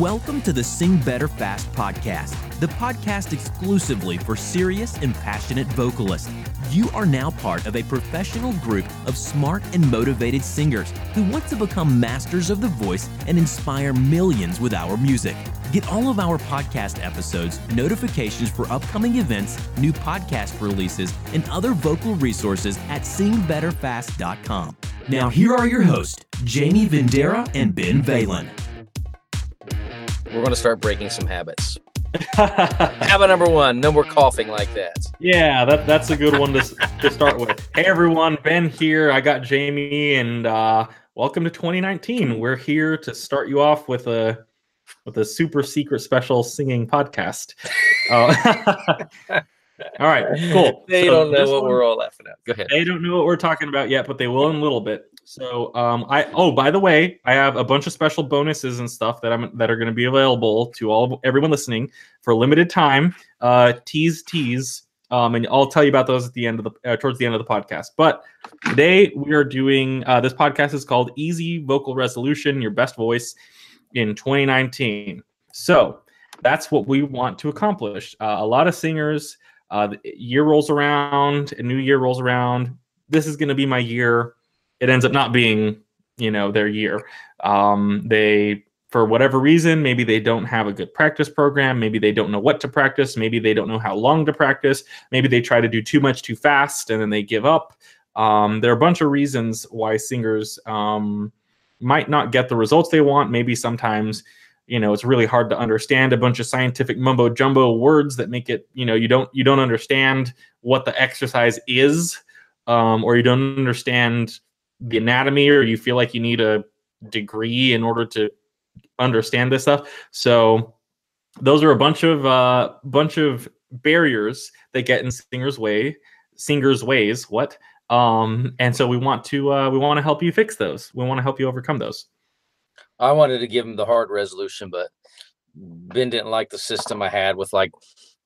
Welcome to the Sing Better Fast podcast, the podcast exclusively for serious and passionate vocalists. You are now part of a professional group of smart and motivated singers who want to become masters of the voice and inspire millions with our music. Get all of our podcast episodes, notifications for upcoming events, new podcast releases, and other vocal resources at singbetterfast.com. Now, here are your hosts, Jamie Vendera and Ben Valen. We're going to start breaking some habits. Habit number one: no more coughing like that. Yeah, that, that's a good one to, to start with. Hey everyone, Ben here. I got Jamie, and uh, welcome to 2019. We're here to start you off with a with a super secret special singing podcast. Uh, all right, cool. They So don't know what one- we're all laughing at. Go ahead. They don't know what we're talking about yet, but they will in a little bit. So, um, I oh by the way, I have a bunch of special bonuses and stuff that I'm that are going to be available to all everyone listening for a limited time. Uh, tease, tease, um, and I'll tell you about those at the end of the uh, towards the end of the podcast. But today we are doing uh, this podcast is called Easy Vocal Resolution: Your Best Voice in 2019. So that's what we want to accomplish. Uh, a lot of singers, uh, year rolls around, a new year rolls around. This is going to be my year. It ends up not being, you know, their year. Um, they, for whatever reason, maybe they don't have a good practice program. Maybe they don't know what to practice. Maybe they don't know how long to practice. Maybe they try to do too much too fast and then they give up. Um, there are a bunch of reasons why singers um, might not get the results they want. Maybe sometimes you know it's really hard to understand a bunch of scientific mumbo jumbo words that make it you know you don't you don't understand what the exercise is um, or you don't understand the anatomy or you feel like you need a degree in order to understand this stuff. So those are a bunch of uh bunch of barriers that get in singers way singers ways. What? Um and so we want to uh we want to help you fix those. We want to help you overcome those. I wanted to give him the hard resolution, but Ben didn't like the system I had with like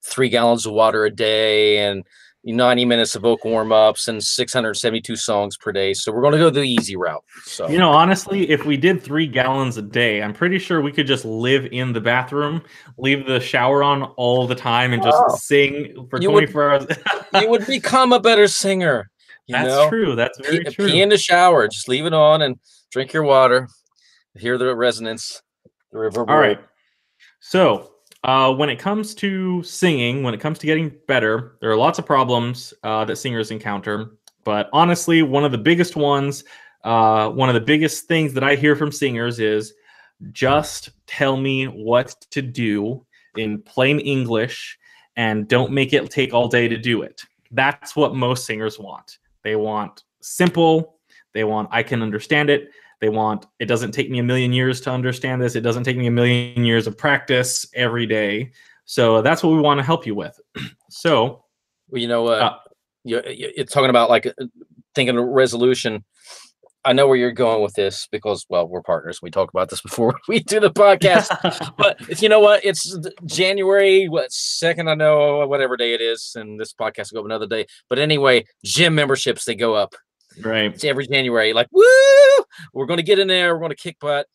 three gallons of water a day and 90 minutes of vocal warm ups and 672 songs per day. So we're going to go the easy route. So You know, honestly, if we did three gallons a day, I'm pretty sure we could just live in the bathroom, leave the shower on all the time, and just Oh. sing for You would- 24 hours. you would become a better singer. You That's know? true. That's very pee, true. pee in the shower. Just leave it on and drink your water. Hear the resonance, the reverberation. all right. So, uh, when it comes to singing, when it comes to getting better, there are lots of problems uh, that singers encounter. But honestly, one of the biggest ones, uh, one of the biggest things that I hear from singers is just tell me what to do in plain English and don't make it take all day to do it. That's what most singers want. They want simple, they want I can understand it. They want it doesn't take me a million years to understand this. It doesn't take me a million years of practice every day. So that's what we want to help you with. so, Well, you know what? Uh, you, you- you're talking about like uh, thinking of resolution. I know where you're going with this because, well, we're partners. We talk about this before we do the podcast. but if you know what, it's January what second? I know whatever day it is, and this podcast will go up another day. But anyway, gym memberships they go up. Right. It's every January. Like, woo! We're going to get in there. We're going to kick butt,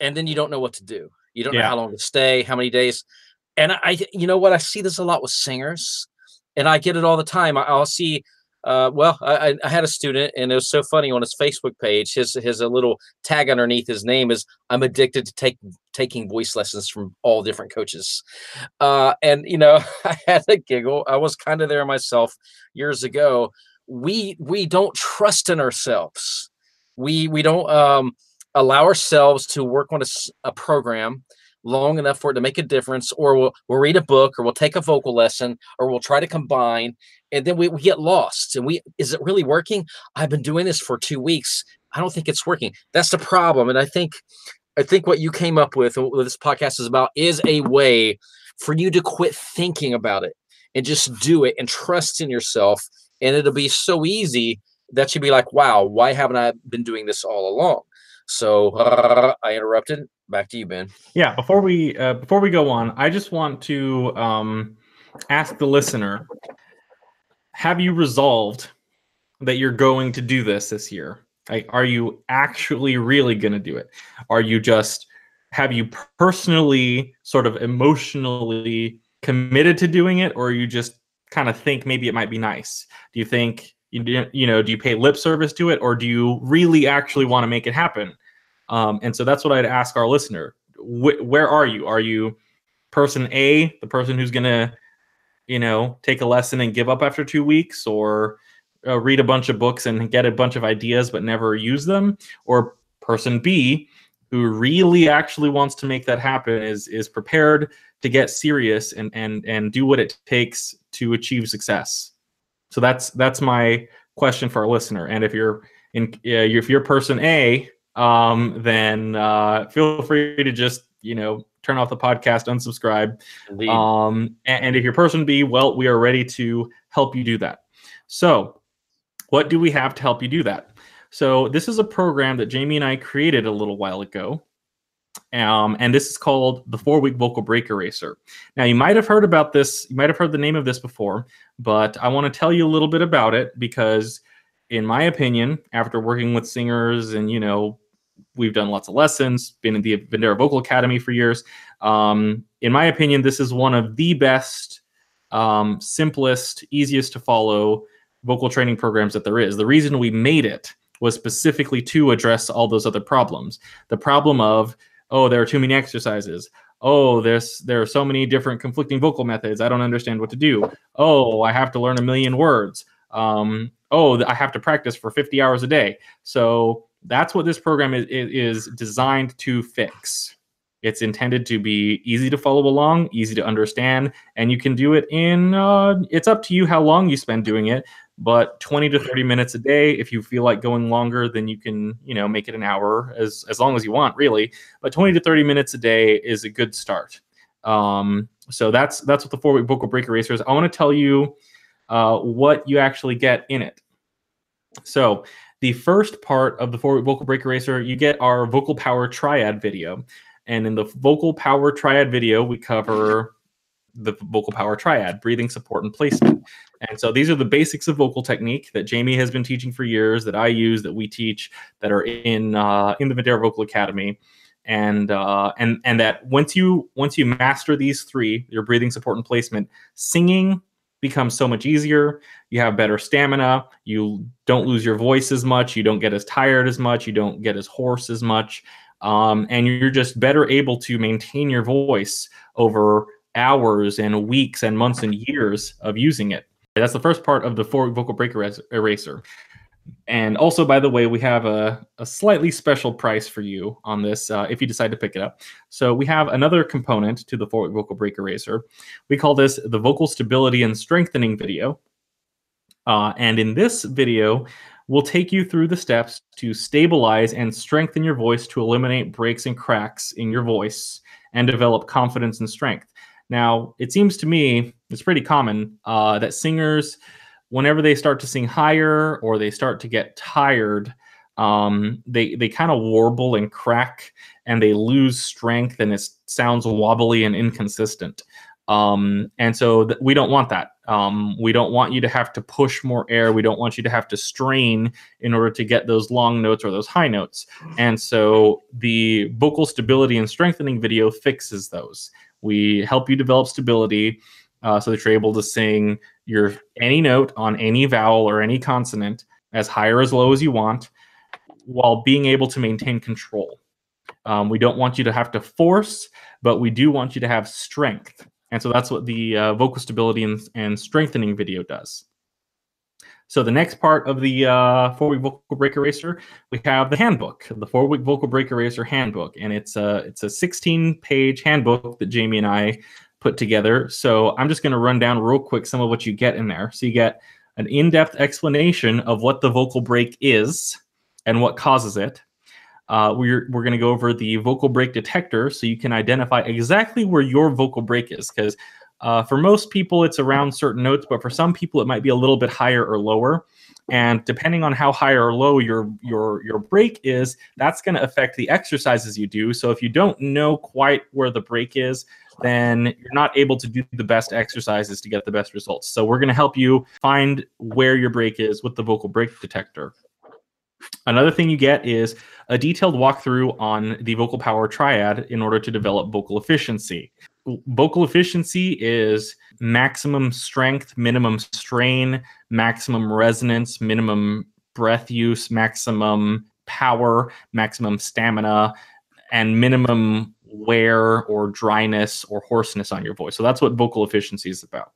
and then you don't know what to do. You don't know how long to stay, how many days. And I, you know what, I see this a lot with singers, and I get it all the time. I, I'll see. Uh, well, I, I- I had a student, and it was so funny on his Facebook page. His his a little tag underneath his name is "I'm addicted to take taking voice lessons from all different coaches." Uh, and you know, I had a giggle. I was kind of there myself years ago. We we don't trust in ourselves. We we don't um, allow ourselves to work on a program long enough for it to make a difference, or we'll we'll read a book, or we'll take a vocal lesson, or we'll try to combine, and then we, we get lost. And we is it really working? I've been doing this for two weeks. I don't think it's working. That's the problem. And I think I think what you came up with, what this podcast is about, is a way for you to quit thinking about it and just do it and trust in yourself. And it'll be so easy that you'd be like, wow, why haven't I been doing this all along? So I interrupted. Back to you, Ben. Yeah, before we uh, before we go on, I just want to um, ask the listener: Have you resolved that you're going to do this this year? Like, are you actually really going to do it? Are you just have you personally sort of emotionally committed to doing it or are you just kind of think maybe it might be nice. Do you think you, you know do you pay lip service to it or do you really actually want to make it happen? Um, and so that's what i'd ask our listener. Wh- where are you? Are you person a the person who's to you know take a lesson and give up after two weeks or uh, read a bunch of books and get a bunch of ideas but never use them? Or person b who really actually wants to make that happen is is prepared to get serious and and and do what it takes to achieve success. So that's that's my question for our listener. And if you're in uh, if you're person a um, then uh, feel free to just you know turn off the podcast unsubscribe. Um, and, and if you're person b well we are ready to help you do that. So what do we have to help you do that? So this is a program that Jamie and I created a little while ago. Um, and this is called the four week vocal break eraser. Now, you might have heard about this, you might have heard the name of this before, but I want to tell you a little bit about it because, in my opinion, after working with singers and, you know, we've done lots of lessons, been in the Vendera Vocal Academy for years. Um, in my opinion, this is one of the best, um, simplest, easiest to follow vocal training programs that there is. The reason we made it was specifically to address all those other problems. The problem of, oh, there are too many exercises. Oh, there's there are so many different conflicting vocal methods. I don't understand what to do. Oh, I have to learn a million words. Um, oh, I have to practice for 50 hours a day. So that's what this program is, is designed to fix. It's intended to be easy to follow along, easy to understand, and you can do it in. Uh, it's up to you how long you spend doing it, but 20 to 30 minutes a day if you feel like going longer then you can you know make it an hour as as long as you want really but 20 to 30 minutes a day is a good start. Um, so that's that's what the four week vocal break eraser is. I want to tell you uh, what you actually get in it. So the first part of the four week vocal break eraser you get our vocal power triad video and in the vocal power triad video we cover the vocal power triad breathing support and placement. And so these are the basics of vocal technique that jamie has been teaching for years that i use that we teach that are in uh, in the Vendera vocal academy. And uh, and and that once you once you master these three your breathing support and placement singing becomes so much easier. You have better stamina. You don't lose your voice as much. You don't get as tired as much. You don't get as hoarse as much um, and you're just better able to maintain your voice over hours and weeks and months and years of using it. That's the first part of the four vocal break eraser. And also, by the way, we have a, a slightly special price for you on this uh, if you decide to pick it up. So we have another component to the four vocal break eraser. We call this the vocal stability and strengthening video. Uh, and in this video, we'll take you through the steps to stabilize and strengthen your voice to eliminate breaks and cracks in your voice and develop confidence and strength. Now, it seems to me it's pretty common uh, that singers, whenever they start to sing higher or they start to get tired, um, they they kind of warble and crack and they lose strength and it sounds wobbly and inconsistent. Um, and so th- we don't want that. Um, we don't want you to have to push more air. We don't want you to have to strain in order to get those long notes or those high notes. And so the vocal stability and strengthening video fixes those. We help you develop stability uh, so that you're able to sing your any note on any vowel or any consonant as high or as low as you want while being able to maintain control. Um, we don't want you to have to force, but we do want you to have strength. And so that's what the uh, vocal stability and, and strengthening video does. So the next part of the uh, four-week vocal break eraser, we have the handbook, the four-week vocal break eraser handbook, and it's a it's a 16-page handbook that Jamie and I put together. So I'm just going to run down real quick some of what you get in there. So you get an in-depth explanation of what the vocal break is and what causes it. Uh, we're we're going to go over the vocal break detector so you can identify exactly where your vocal break is because uh, for most people, it's around certain notes, but for some people, it might be a little bit higher or lower. And depending on how high or low your your your break is, that's going to affect the exercises you do. So if you don't know quite where the break is, then you're not able to do the best exercises to get the best results. So we're going to help you find where your break is with the vocal break detector. Another thing you get is a detailed walkthrough on the vocal power triad in order to develop vocal efficiency. Vocal efficiency is maximum strength, minimum strain, maximum resonance, minimum breath use, maximum power, maximum stamina, and minimum wear or dryness or hoarseness on your voice. So that's what vocal efficiency is about.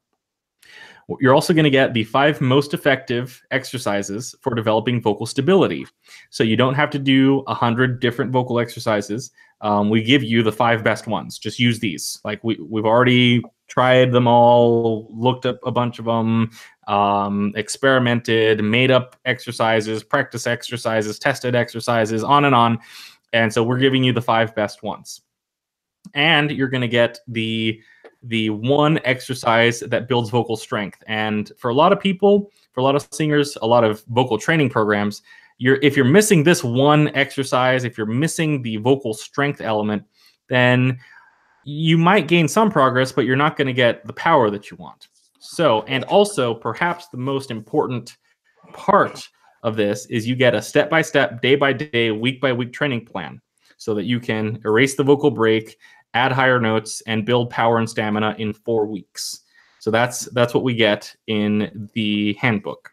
You're also going to get the five most effective exercises for developing vocal stability. So you don't have to do a hundred different vocal exercises. Um, we give you the five best ones. Just use these. Like we we've already tried them all, looked up a bunch of them, um, experimented, made up exercises, practice exercises, tested exercises, on and on. And so we're giving you the five best ones. And you're going to get the the one exercise that builds vocal strength. And for a lot of people, for a lot of singers, a lot of vocal training programs, you're if you're missing this one exercise, if you're missing the vocal strength element, then you might gain some progress, but you're not going to get the power that you want. So, and also perhaps the most important part of this is you get a step by step, day by day, week by week training plan so that you can erase the vocal break add higher notes, and build power and stamina in four weeks. So that's that's what we get in the handbook.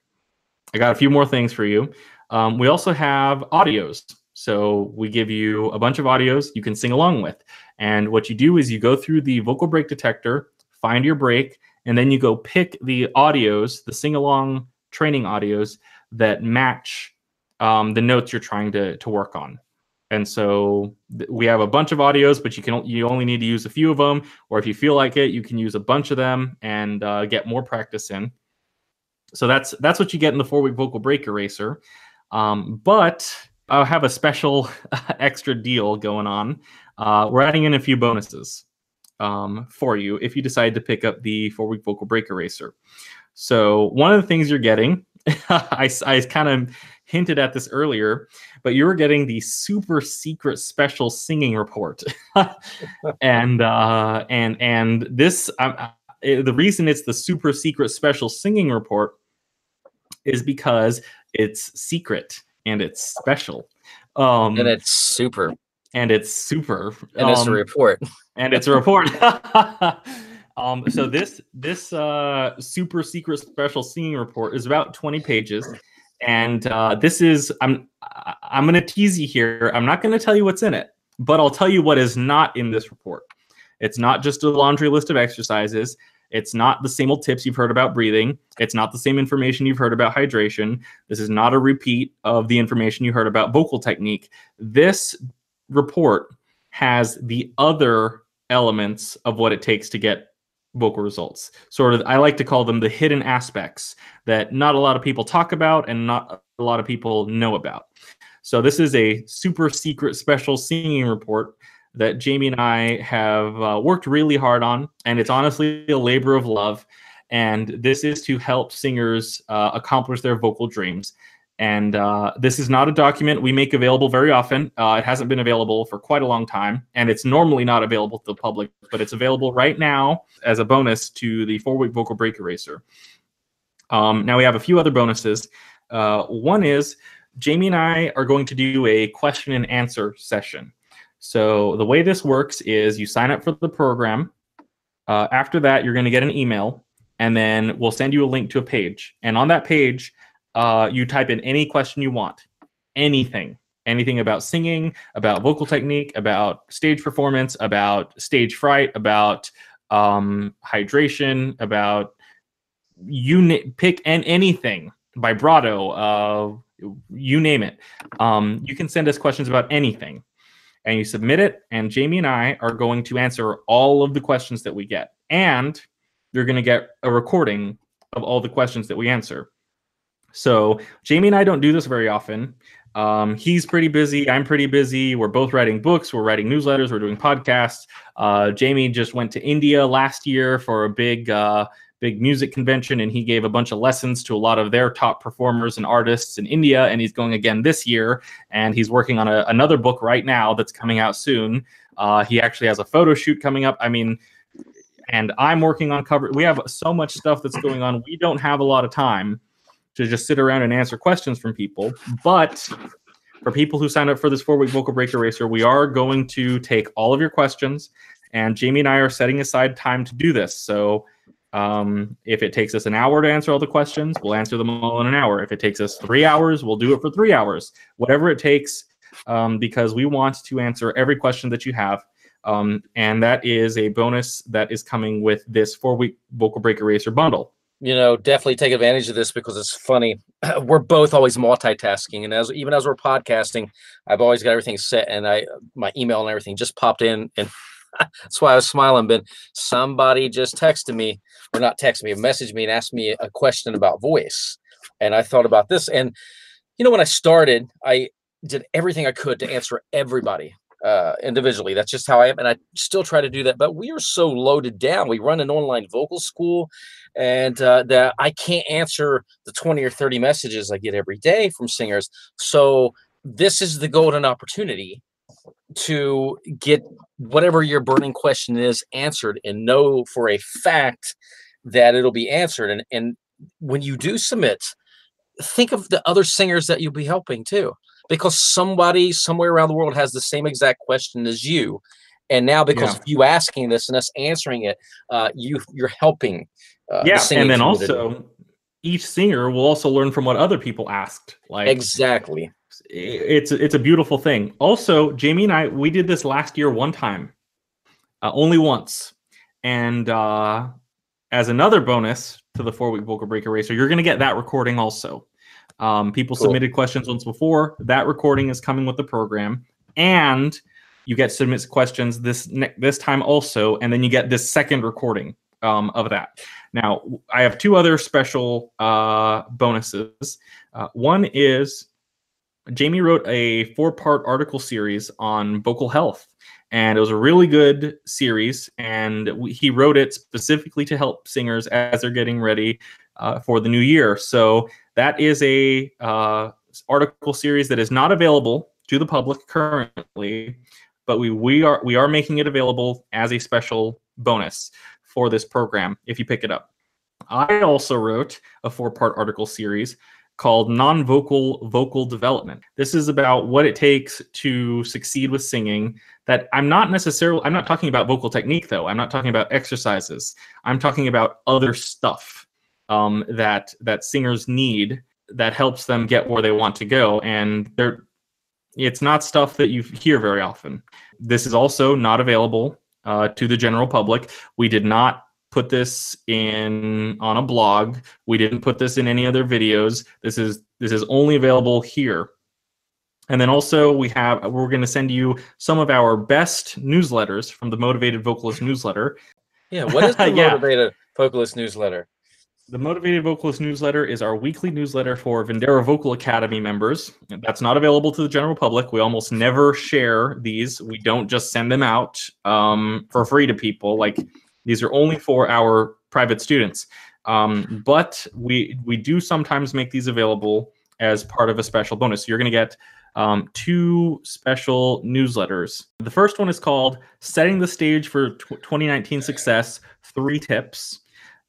I got a few more things for you. Um, we also have audios. So we give you a bunch of audios you can sing along with. And what you do is you go through the vocal break detector, find your break, and then you go pick the audios, the sing along training audios that match um, the notes you're trying to, to work on. And so we have a bunch of audios, but you can you only need to use a few of them, or if you feel like it, you can use a bunch of them and uh, get more practice in. So that's that's what you get in the four week vocal break eraser. Um, but I'll have a special extra deal going on. Uh, we're adding in a few bonuses um, for you if you decide to pick up the four week vocal break eraser. So one of the things you're getting, I, I kind of hinted at this earlier, but you were getting the super secret special singing report, and uh, and and this um, uh, the reason it's the super secret special singing report is because it's secret and it's special, um, and it's super, and it's super, and um, it's a um, report, and it's a report. Um, so this this uh, super secret special singing report is about 20 pages and uh, this is I'm I'm going to tease you here. I'm not going to tell you what's in it, but I'll tell you what is not in this report. It's not just a laundry list of exercises. It's not the same old tips you've heard about breathing. It's not the same information you've heard about hydration. This is not a repeat of the information you heard about vocal technique. This report has the other elements of what it takes to get vocal results. Sort of, I like to call them the hidden aspects that not a lot of people talk about and not a lot of people know about. So, this is a super secret special singing report that Jamie and I have uh, worked really hard on, and it's honestly a labor of love. And this is to help singers uh, accomplish their vocal dreams. And uh, this is not a document we make available very often. Uh, it hasn't been available for quite a long time, and it's normally not available to the public, but it's available right now as a bonus to the four week vocal break eraser. Um, now we have a few other bonuses. Uh, one is Jamie and I are going to do a question and answer session. So the way this works is you sign up for the program. Uh, after that, you're going to get an email, and then we'll send you a link to a page. And on that page, uh, you type in any question you want, anything, anything about singing, about vocal technique, about stage performance, about stage fright, about um, hydration, about you pick and anything, vibrato, uh, you name it. Um, you can send us questions about anything, and you submit it. And Jamie and I are going to answer all of the questions that we get, and you're going to get a recording of all the questions that we answer. So Jamie and I don't do this very often. Um, he's pretty busy. I'm pretty busy. We're both writing books. We're writing newsletters. We're doing podcasts. Uh, Jamie just went to India last year for a big, uh, big music convention, and he gave a bunch of lessons to a lot of their top performers and artists in India. And he's going again this year. And he's working on a, another book right now that's coming out soon. Uh, he actually has a photo shoot coming up. I mean, and I'm working on cover. We have so much stuff that's going on. We don't have a lot of time to just sit around and answer questions from people. But for people who sign up for this four week vocal break eraser, we are going to take all of your questions. And Jamie and I are setting aside time to do this. So um, if it takes us an hour to answer all the questions, we'll answer them all in an hour. If it takes us three hours, we'll do it for three hours. Whatever it takes, um, because we want to answer every question that you have. Um, and that is a bonus that is coming with this four week vocal break eraser bundle you know, definitely take advantage of this because it's funny. We're both always multitasking, and as even as we're podcasting, I've always got everything set, and I my email and everything just popped in, and that's why I was smiling. But somebody just texted me, or not texted me, messaged me, and asked me a question about voice, and I thought about this, and you know, when I started, I did everything I could to answer everybody uh, individually. That's just how I am, and I still try to do that. But we are so loaded down. We run an online vocal school, and uh, that I can't answer the twenty or thirty messages I get every day from singers. So this is the golden opportunity to get whatever your burning question is answered, and know for a fact that it'll be answered. And and when you do submit, think of the other singers that you'll be helping too because somebody somewhere around the world has the same exact question as you and now because yeah. of you asking this and us answering it uh, you you're helping uh, yeah the and then also each singer will also learn from what other people asked like exactly. it's it's a beautiful thing. Also jamie and i we did this last year one time uh, only once. And uh as another bonus to the four week vocal break eraser you're going to get that recording also. Um, people cool. submitted questions once before. That recording is coming with the program, and you get submit questions this ne- this time also, and then you get this second recording um, of that. Now, I have two other special uh, bonuses. Uh, one is Jamie wrote a four part article series on vocal health. And it was a really good series. And we, he wrote it specifically to help singers as they're getting ready uh, for the new year. So that is a uh, article series that is not available to the public currently, but we we are we are making it available as a special bonus for this program if you pick it up. I also wrote a four-part article series called Non-Vocal Vocal Development. This is about what it takes to succeed with singing. That I'm not necessarily I'm not talking about vocal technique though. I'm not talking about exercises. I'm talking about other stuff um, that that singers need that helps them get where they want to go and they're it's not stuff that you hear very often this is also not available uh, to the general public. We did not put this in on a blog. We didn't put this in any other videos. This is this is only available here. And then also we have we're going to send you some of our best newsletters from the motivated vocalist newsletter. Yeah what is the yeah. motivated vocalist newsletter the Motivated Vocalist newsletter is our weekly newsletter for Vendera Vocal Academy members. That's not available to the general public. We almost never share these. We don't just send them out um, for free to people. Like these are only for our private students. Um, but we we do sometimes make these available as part of a special bonus. So you're going to get um, two special newsletters. The first one is called "Setting the Stage for 2019 Success: Three Tips."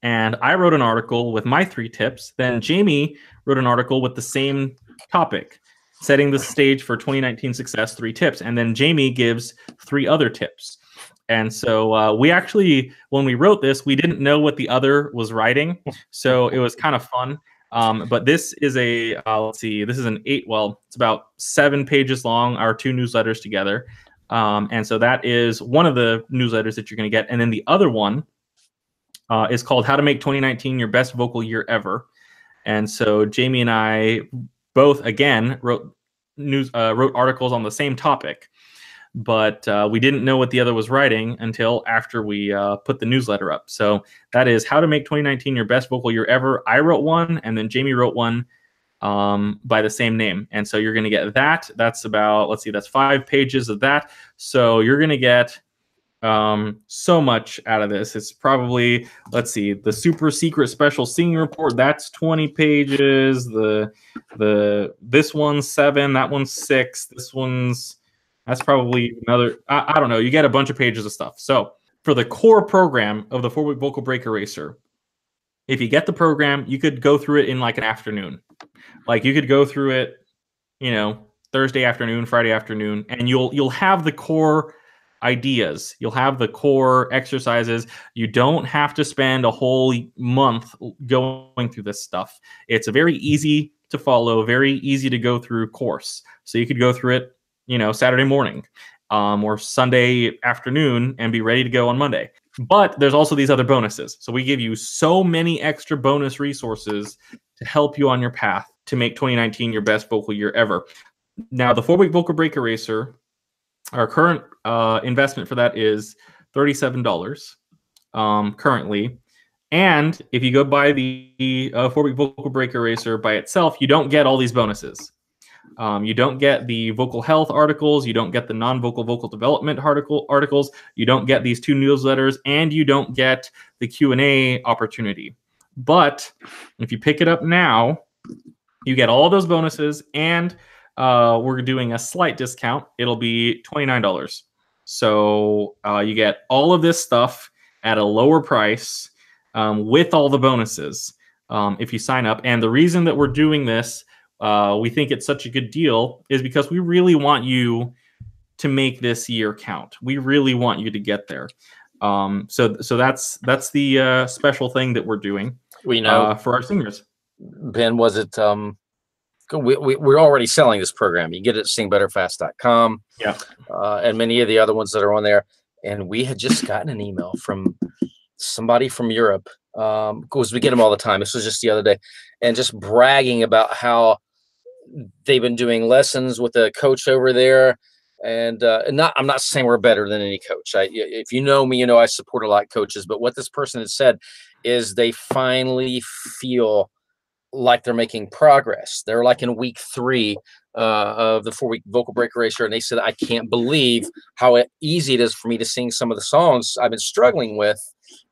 And I wrote an article with my three tips. Then Jamie wrote an article with the same topic, setting the stage for 2019 success, three tips. And then Jamie gives three other tips. And so uh, we actually, when we wrote this, we didn't know what the other was writing. So it was kind of fun. Um, but this is a, uh, let's see, this is an eight, well, it's about seven pages long, our two newsletters together. Um, and so that is one of the newsletters that you're going to get. And then the other one uh, is called How to Make 2019 Your Best Vocal Year Ever. And so Jamie and I both, again, wrote news, uh, wrote articles on the same topic, but uh, we didn't know what the other was writing until after we uh, put the newsletter up. So that is How to Make 2019 Your Best Vocal Year Ever. I wrote one, and then Jamie wrote one um, by the same name. And so you're going to get that. That's about, let's see, that's five pages of that. So you're going to get um, so much out of this. It's probably let's see, the super secret special singing report. That's twenty pages. The the this one's seven. That one's six. This one's that's probably another. I, I don't know. You get a bunch of pages of stuff. So for the core program of the four week vocal break eraser, if you get the program, you could go through it in like an afternoon. Like you could go through it, you know, Thursday afternoon, Friday afternoon, and you'll you'll have the core ideas. You'll have the core exercises. You don't have to spend a whole month going through this stuff. It's a very easy to follow, very easy to go through course. So you could go through it, you know, Saturday morning um, or Sunday afternoon and be ready to go on Monday. But there's also these other bonuses. So we give you so many extra bonus resources to help you on your path to make 2019 your best vocal year ever. Now, the four week vocal break eraser, our current uh, investment for that is $37 um, currently. And if you go buy the uh, four week vocal break eraser by itself, you don't get all these bonuses. Um, you don't get the vocal health articles. You don't get the non-vocal vocal development article articles. You don't get these two newsletters, and you don't get the Q and A opportunity. But if you pick it up now, you get all those bonuses, and uh, we're doing a slight discount. It'll be twenty nine dollars. So uh, you get all of this stuff at a lower price um, with all the bonuses um, if you sign up. And the reason that we're doing this uh, we think it's such a good deal is because we really want you to make this year count. We really want you to get there. Um, so so that's that's the uh, special thing that we're doing. We know uh, for our singers. Ben, was it um we, we, we're already selling this program. You get it at singbetterfast.com. Yeah. Uh, and many of the other ones that are on there. And we had just gotten an email from somebody from Europe. Um, because we get them all the time. This was just the other day, and just bragging about how they've been doing lessons with a coach over there and uh, not I'm not saying we're better than any coach. I, if you know me, you know I support a lot of coaches. But what this person had said is they finally feel like they're making progress. They're like in week three uh, of the four week vocal break eraser, and they said I can't believe how easy it is for me to sing some of the songs I've been struggling with,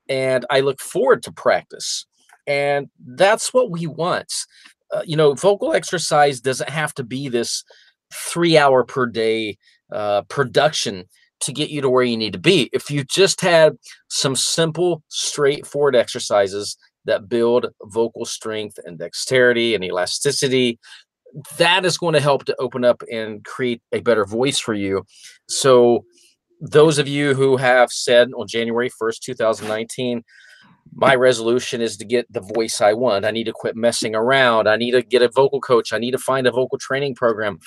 and I look forward to practice. And that's what we want. Uh, you know, vocal exercise doesn't have to be this three hour per day uh, production to get you to where you need to be. If you just had some simple, straightforward exercises that build vocal strength and dexterity and elasticity, that is going to help to open up and create a better voice for you. So, those of you who have said on January 1st, 2019, my resolution is to get the voice I want. I need to quit messing around. I need to get a vocal coach. I need to find a vocal training program.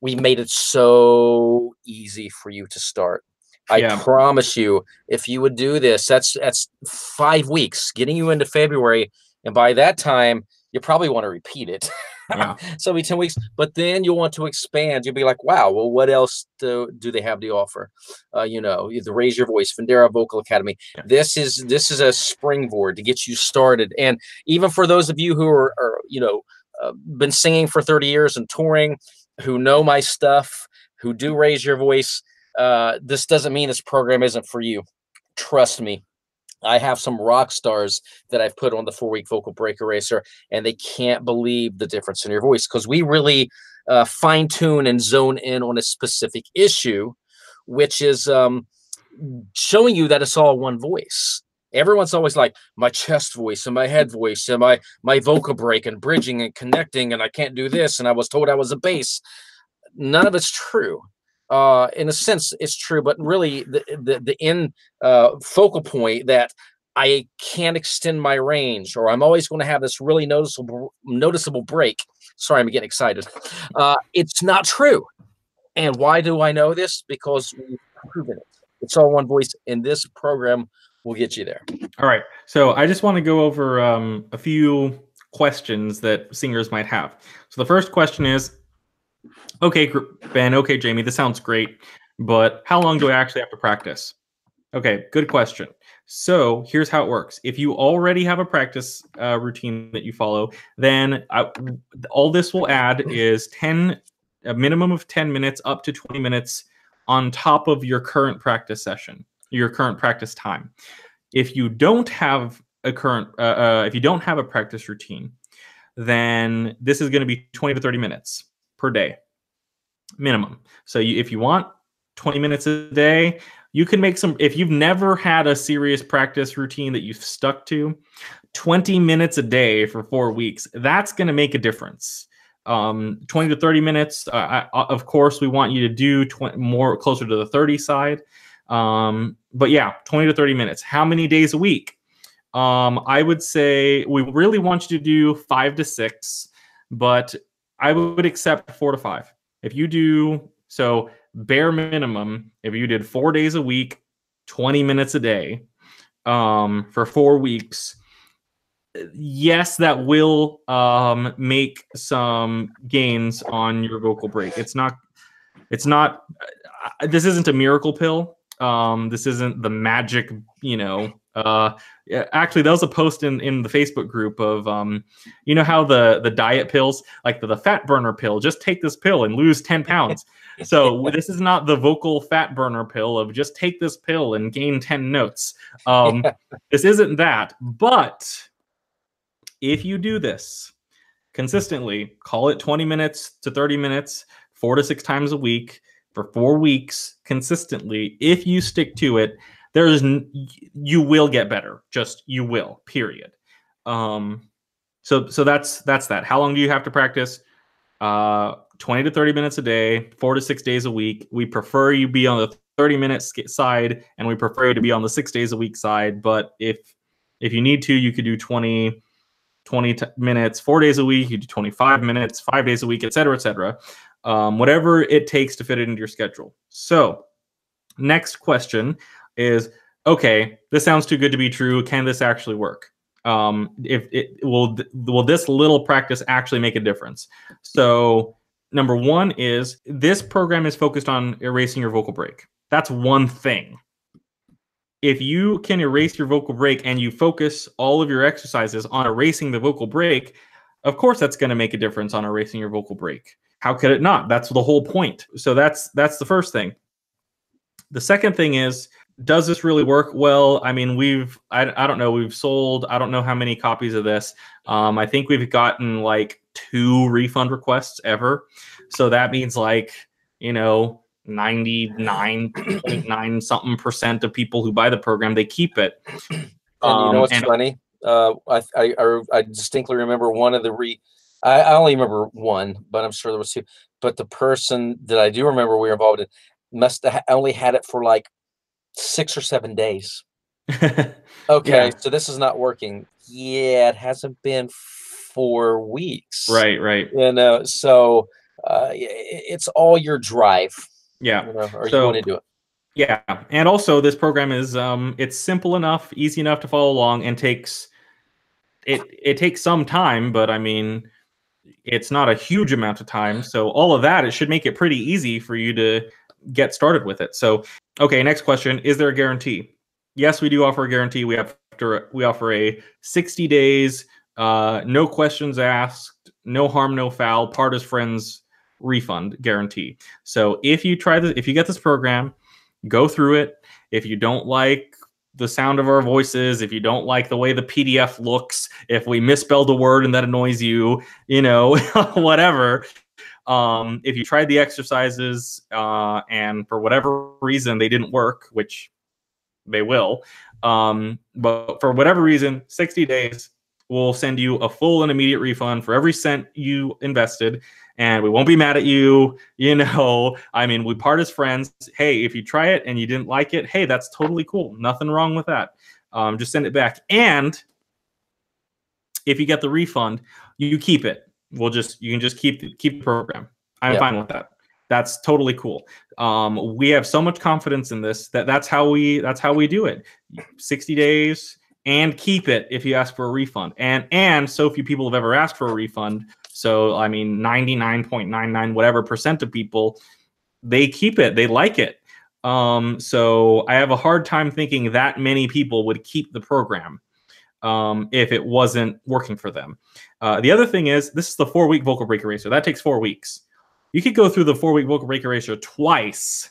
We made it so easy for you to start. I yeah. promise you, if you would do this, that's that's five weeks getting you into February, and by that time, you probably want to repeat it. Yeah. so be 10 weeks, but then you'll want to expand. You'll be like, wow, well, what else do, do they have to offer? Uh, you know, the Raise Your Voice, Vendera Vocal Academy. Yeah. This is this is a springboard to get you started. And even for those of you who are, are you know, uh, been singing for 30 years and touring, who know my stuff, who do raise your voice, uh, this doesn't mean this program isn't for you. Trust me, I have some rock stars that I've put on the four week vocal break eraser, and they can't believe the difference in your voice because we really uh, fine tune and zone in on a specific issue, which is um, showing you that it's all one voice. Everyone's always like my chest voice and my head voice and my my vocal break and bridging and connecting, and I can't do this, and I was told I was a bass. None of it's true uh, in a sense, it's true, but really the the, the in uh, focal point that I can't extend my range, or I'm always going to have this really noticeable noticeable break. Sorry, I'm getting excited. Uh, it's not true. And why do I know this? Because we've proven it. It's all one voice, and this program will get you there. All right. So I just want to go over um, a few questions that singers might have. So the first question is okay, Ben, okay, Jamie, this sounds great, but how long do I actually have to practice? Okay, good question. So here's how it works. If you already have a practice uh, routine that you follow, then I, all this will add is 10, a minimum of 10 minutes up to 20 minutes on top of your current practice session, your current practice time. If you don't have a current, uh, uh, if you don't have a practice routine, then this is going to be 20 to 30 minutes per day minimum. So you, if you want 20 minutes a day, you can make some if you've never had a serious practice routine that you've stuck to, 20 minutes a day for four weeks, that's going to make a difference. Um, 20 to 30 minutes. Uh, I, of course, we want you to do more closer to the 30 side. Um, but yeah, 20 to 30 minutes. How many days a week? Um, I would say we really want you to do five to six, but I would accept four to five. If you do so, bare minimum, if you did four days a week, 20 minutes a day um, for four weeks, yes, that will um, make some gains on your vocal break. It's not, it's not, uh, this isn't a miracle pill. Um, this isn't the magic, you know, uh, actually, that was a post in, in the Facebook group of, um, you know how the the diet pills, like the, the fat burner pill, just take this pill and lose ten pounds. so this is not the vocal fat burner pill of just take this pill and gain ten notes. Um, this isn't that. But if you do this consistently, call it twenty minutes to thirty minutes, four to six times a week for four weeks consistently. If you stick to it there's you will get better just you will period. Um so so that's that's that. How long do you have to practice? Uh 20 to 30 minutes a day four to six days a week. We prefer you be on the 30 minute side and we prefer you to be on the six days a week side but if if you need to you could do 20 20 t- minutes four days a week you do 25 minutes five days a week et cetera, et cetera. um, whatever it takes to fit it into your schedule. So next question is okay, this sounds too good to be true. Can this actually work? Um, if it will, will this little practice actually make a difference? So, number one is this program is focused on erasing your vocal break. That's one thing. If you can erase your vocal break and you focus all of your exercises on erasing the vocal break, of course that's going to make a difference on erasing your vocal break. How could it not? That's the whole point. So that's that's the first thing. The second thing is does this really work well? I mean we've I, I don't know we've sold i don't know how many copies of this. Um, i think we've gotten like two refund requests ever. So that means like you know 99.9 something percent of people who buy the program they keep it. And um, you know what's and, funny? Uh, I, I, I distinctly remember one of the re I, I only remember one but i'm sure there was two. But the person that i do remember we were involved in must have only had it for like six or seven days. okay, yeah. so this is not working. Yeah, it hasn't been four weeks. Right, right. You know, so uh, it's all your drive. Yeah, you know, or so, you want to do it. Yeah, and also this program is um, it's simple enough, easy enough to follow along, and takes it it takes some time, but I mean, it's not a huge amount of time. So all of that, it should make it pretty easy for you to get started with it. So Okay, next question. Is there a guarantee? Yes, we do offer a guarantee. We have to, we offer a 60 days, uh, no questions asked, no harm, no foul, part as friends refund guarantee. So if you try this, if you get this program, go through it. If you don't like the sound of our voices, if you don't like the way the PDF looks, if we misspelled a word and that annoys you, you know, whatever, um, if you tried the exercises uh, and for whatever reason they didn't work, which they will, um, but for whatever reason, 60 days, we'll send you a full and immediate refund for every cent you invested. And we won't be mad at you. You know, I mean, we part as friends. Hey, if you try it and you didn't like it, hey, that's totally cool. Nothing wrong with that. Um, just send it back. And if you get the refund, you keep it we'll just you can just keep keep the program. I'm fine with that. That's totally cool. Um, we have so much confidence in this that that's how we that's how we do it. 60 days and keep it if you ask for a refund. And and so few people have ever asked for a refund. So I mean 99.99 whatever percent of people they keep it. They like it. Um, so I have a hard time thinking that many people would keep the program um, if it wasn't working for them. Uh, the other thing is, this is the four week vocal break eraser. That takes four weeks. You could go through the four week vocal break eraser twice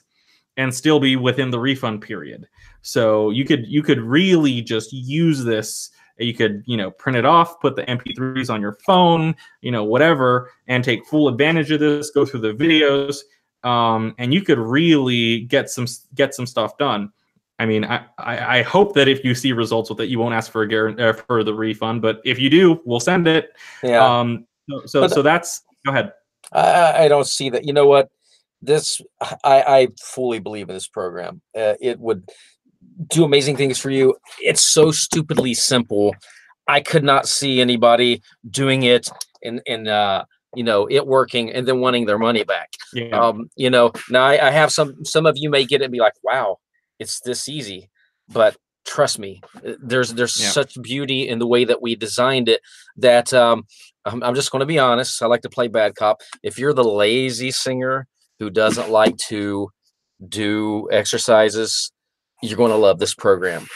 and still be within the refund period. So you could you could really just use this. You could you know print it off, put the MP3s on your phone, you know whatever, and take full advantage of this. Go through the videos, um, and you could really get some get some stuff done. I mean, I, I, I hope that if you see results with it, you won't ask for a guarantee uh, for the refund. But if you do, we'll send it. Yeah. Um. So so, so that's go ahead. I, I don't see that. You know what? This I, I fully believe in this program. Uh, it would do amazing things for you. It's so stupidly simple. I could not see anybody doing it and and uh, you know it working and then wanting their money back. Yeah. Um, you know, now I, I have some. Some of you may get it and be like, "Wow, it's this easy," but trust me, uh, there's there's Yeah. such beauty in the way that we designed it that um, I'm, I'm just going to be honest. I like to play bad cop. If you're the lazy singer who doesn't like to do exercises, you're going to love this program.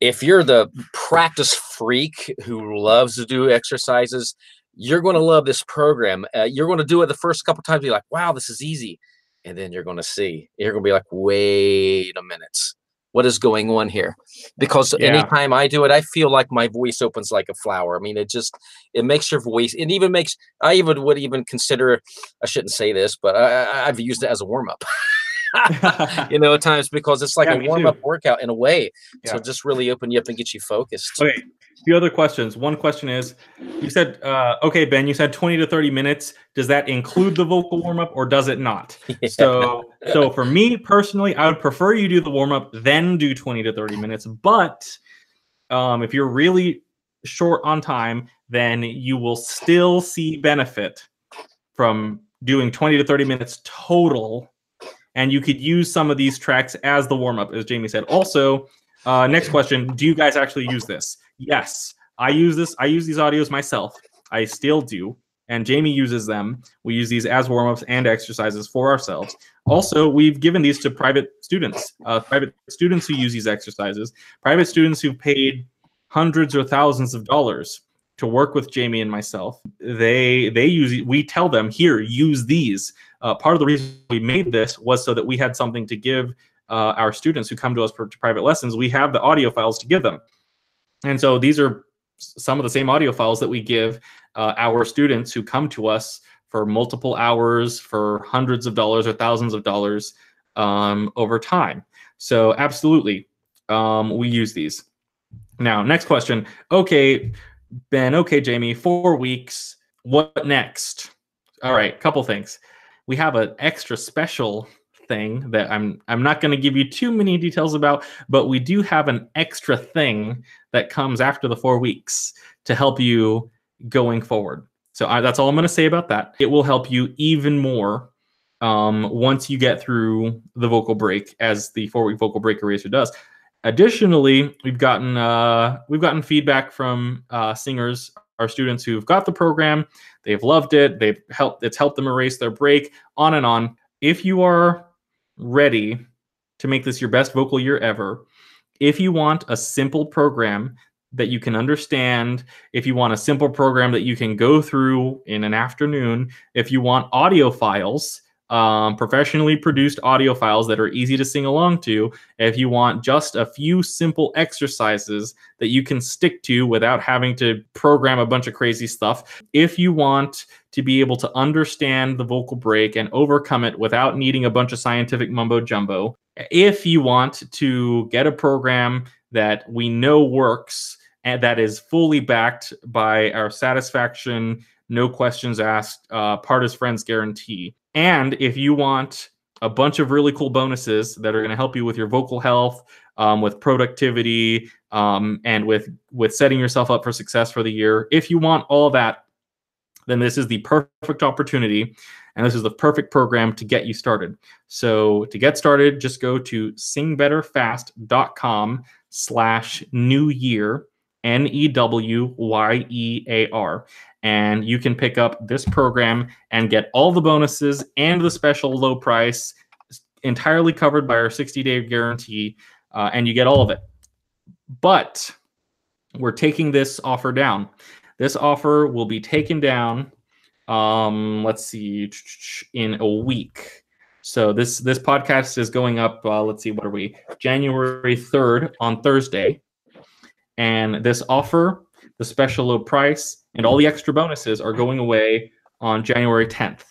If you're the practice freak who loves to do exercises, you're going to love this program. Uh, you're going to do it the first couple times, you're like, wow, this is easy. And then you're going to see, you're going to be like, wait a minute. What is going on here? Because Yeah. anytime I do it, I feel like my voice opens like a flower. I mean, it just, it makes your voice, it even makes, I even would even consider, I shouldn't say this, but I, I've used it as a warm up. you know, at times because it's like Yeah, a warm up workout in a way. Yeah. So just really open you up and get you focused. Okay, a few other questions. One question is, you said, uh, okay, Ben, you said 20 to 30 minutes. Does that include the vocal warm up or does it not? Yeah. So, so for me personally, I would prefer you do the warm up, then do 20 to 30 minutes. But um, if you're really short on time, then you will still see benefit from doing 20 to 30 minutes total. And you could use some of these tracks as the warm up, as Jamie said. Also, uh, next question Do you guys actually use this? Yes, I use this. I use these audios myself. I still do. And Jamie uses them. We use these as warm ups and exercises for ourselves. Also, we've given these to private students, uh, private students who use these exercises, private students who've paid hundreds or thousands of dollars to work with Jamie and myself. They they use we tell them here use these. Uh, part of the reason we made this was so that we had something to give uh, our students who come to us for private lessons. We have the audio files to give them, and so these are some of the same audio files that we give uh, our students who come to us for multiple hours for hundreds of dollars or thousands of dollars um, over time. So absolutely, um, we use these. Now, next question. Okay, Ben. Okay, Jamie. Four weeks. What next? All right, couple things. We have an extra special thing that I'm I'm not going to give you too many details about, but we do have an extra thing that comes after the four weeks to help you going forward. So I, that's all I'm going to say about that. It will help you even more um, once you get through the vocal break, as the four week vocal break eraser does. Additionally, we've gotten uh, we've gotten feedback from uh, singers, our students who've got the program. They've loved it. They've helped. It's helped them erase their break. On and on. If you are ready to make this your best vocal year ever, if you want a simple program that you can understand, if you want a simple program that you can go through in an afternoon, if you want audio files, um, professionally produced audio files that are easy to sing along to, if you want just a few simple exercises that you can stick to without having to program a bunch of crazy stuff, if you want to be able to understand the vocal break and overcome it without needing a bunch of scientific mumbo jumbo, if you want to get a program that we know works and that is fully backed by our satisfaction, no questions asked, uh, part is friends guarantee. And if you want a bunch of really cool bonuses that are going to help you with your vocal health, um, with productivity, um, and with with setting yourself up for success for the year, if you want all that, then this is the perfect opportunity, and this is the perfect program to get you started. So to get started, just go to singbetterfast.com slash new year N E W Y E A R. And you can pick up this program and get all the bonuses and the special low price entirely covered by our 60 day guarantee. Uh, and you get all of it. But we're taking this offer down. This offer will be taken down, um, let's see, in a week. So this this podcast is going up. Uh, let's see, what are we? January third on Thursday, and this offer, the special low price, and all the extra bonuses are going away on January tenth.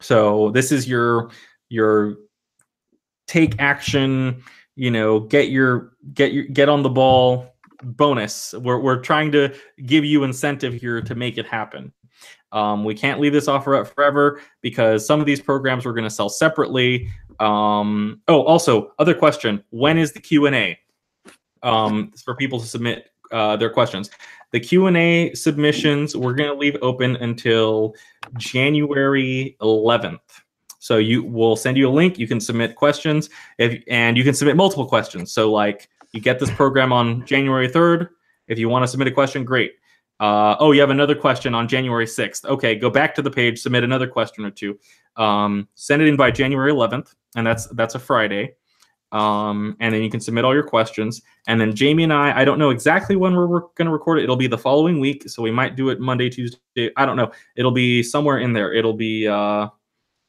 So this is your your take action you know, get your get your get on the ball bonus. We're we're trying to give you incentive here to make it happen. Um, we can't leave this offer up forever because some of these programs we're going to sell separately. Um, oh, also, other question: When is the Q and A? Um, for people to submit uh, their questions. The Q and A submissions we're going to leave open until January 11th. So you will send you a link. You can submit questions, if, and you can submit multiple questions. So like you get this program on January 3rd. If you want to submit a question, great. Uh, oh, you have another question on January 6th. Okay, go back to the page, submit another question or two. Um, send it in by January 11th, and that's that's a Friday. Um, and then you can submit all your questions. And then Jamie and I, I don't know exactly when we're, we're going to record it. It'll be the following week, so we might do it Monday, Tuesday. I don't know. It'll be somewhere in there. It'll be uh,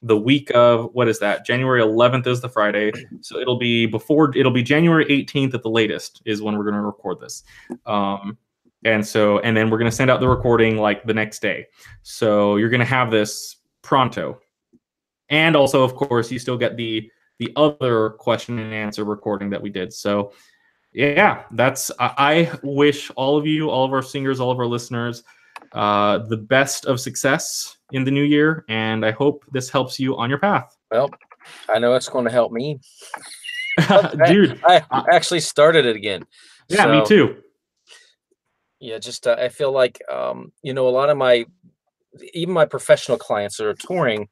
the week of what is that? January 11th is the Friday, so it'll be before. It'll be January 18th at the latest is when we're going to record this. Um, and so and then we're going to send out the recording like the next day so you're going to have this pronto and also of course you still get the the other question and answer recording that we did. So yeah that's i wish all of you all of our singers all of our listeners uh, the best of success in the new year and i hope this helps you on your path. Well i know it's going to help me. Dude I, I, actually started it again. Yeah so, me too. Yeah just uh, i feel like um you know a lot of my even my professional clients that are touring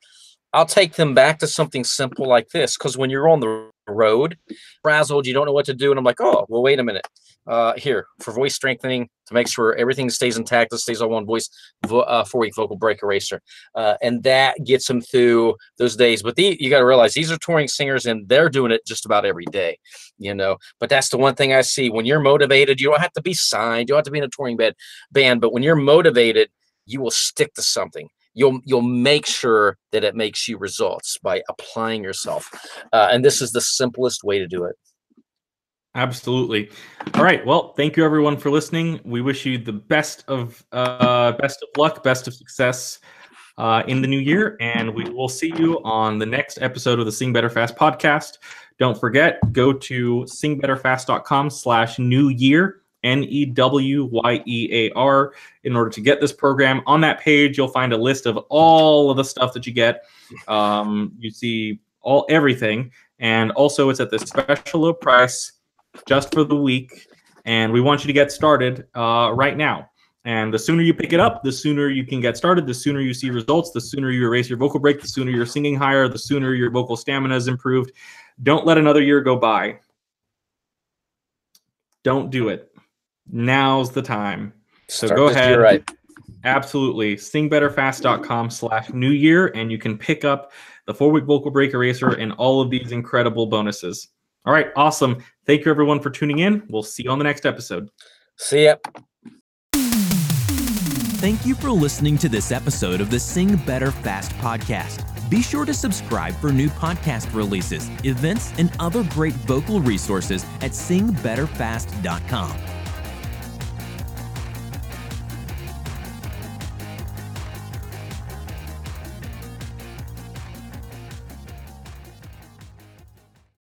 i'll take them back to something simple like this because when you're on the road frazzled you don't know what to do and i'm like oh well wait a minute uh, here for voice strengthening to make sure everything stays intact, it stays on one voice, vo- uh, four week vocal break eraser. Uh, and that gets them through those days. But the, you got to realize these are touring singers and they're doing it just about every day, you know. But that's the one thing I see when you're motivated, you don't have to be signed, you don't have to be in a touring bed, band, but when you're motivated, you will stick to something you'll you'll make sure that it makes you results by applying yourself uh, and this is the simplest way to do it Absolutely. All right. Well, thank you everyone for listening. We wish you the best of uh, best of luck, best of success uh, in the new year, and we will see you on the next episode of the Sing Better Fast podcast. Don't forget, go to singbetterfast.com slash new year, N E W Y E A R, in order to get this program. On that page, you'll find a list of all of the stuff that you get. Um, you see all everything, and also it's at the special low price just for the week, and we want you to get started uh, right now. And the sooner you pick it up, the sooner you can get started, the sooner you see results, the sooner you erase your vocal break, the sooner you're singing higher, the sooner your vocal stamina is improved. Don't let another year go by. Don't do it. Now's the time. So Start go ahead. Right. Absolutely. Singbetterfast.com slash new year, and you can pick up the four week vocal break eraser and all of these incredible bonuses. All right, awesome. Thank you everyone for tuning in. We'll see you on the next episode. See ya. Thank you for listening to this episode of the Sing Better Fast podcast. Be sure to subscribe for new podcast releases, events, and other great vocal resources at singbetterfast.com.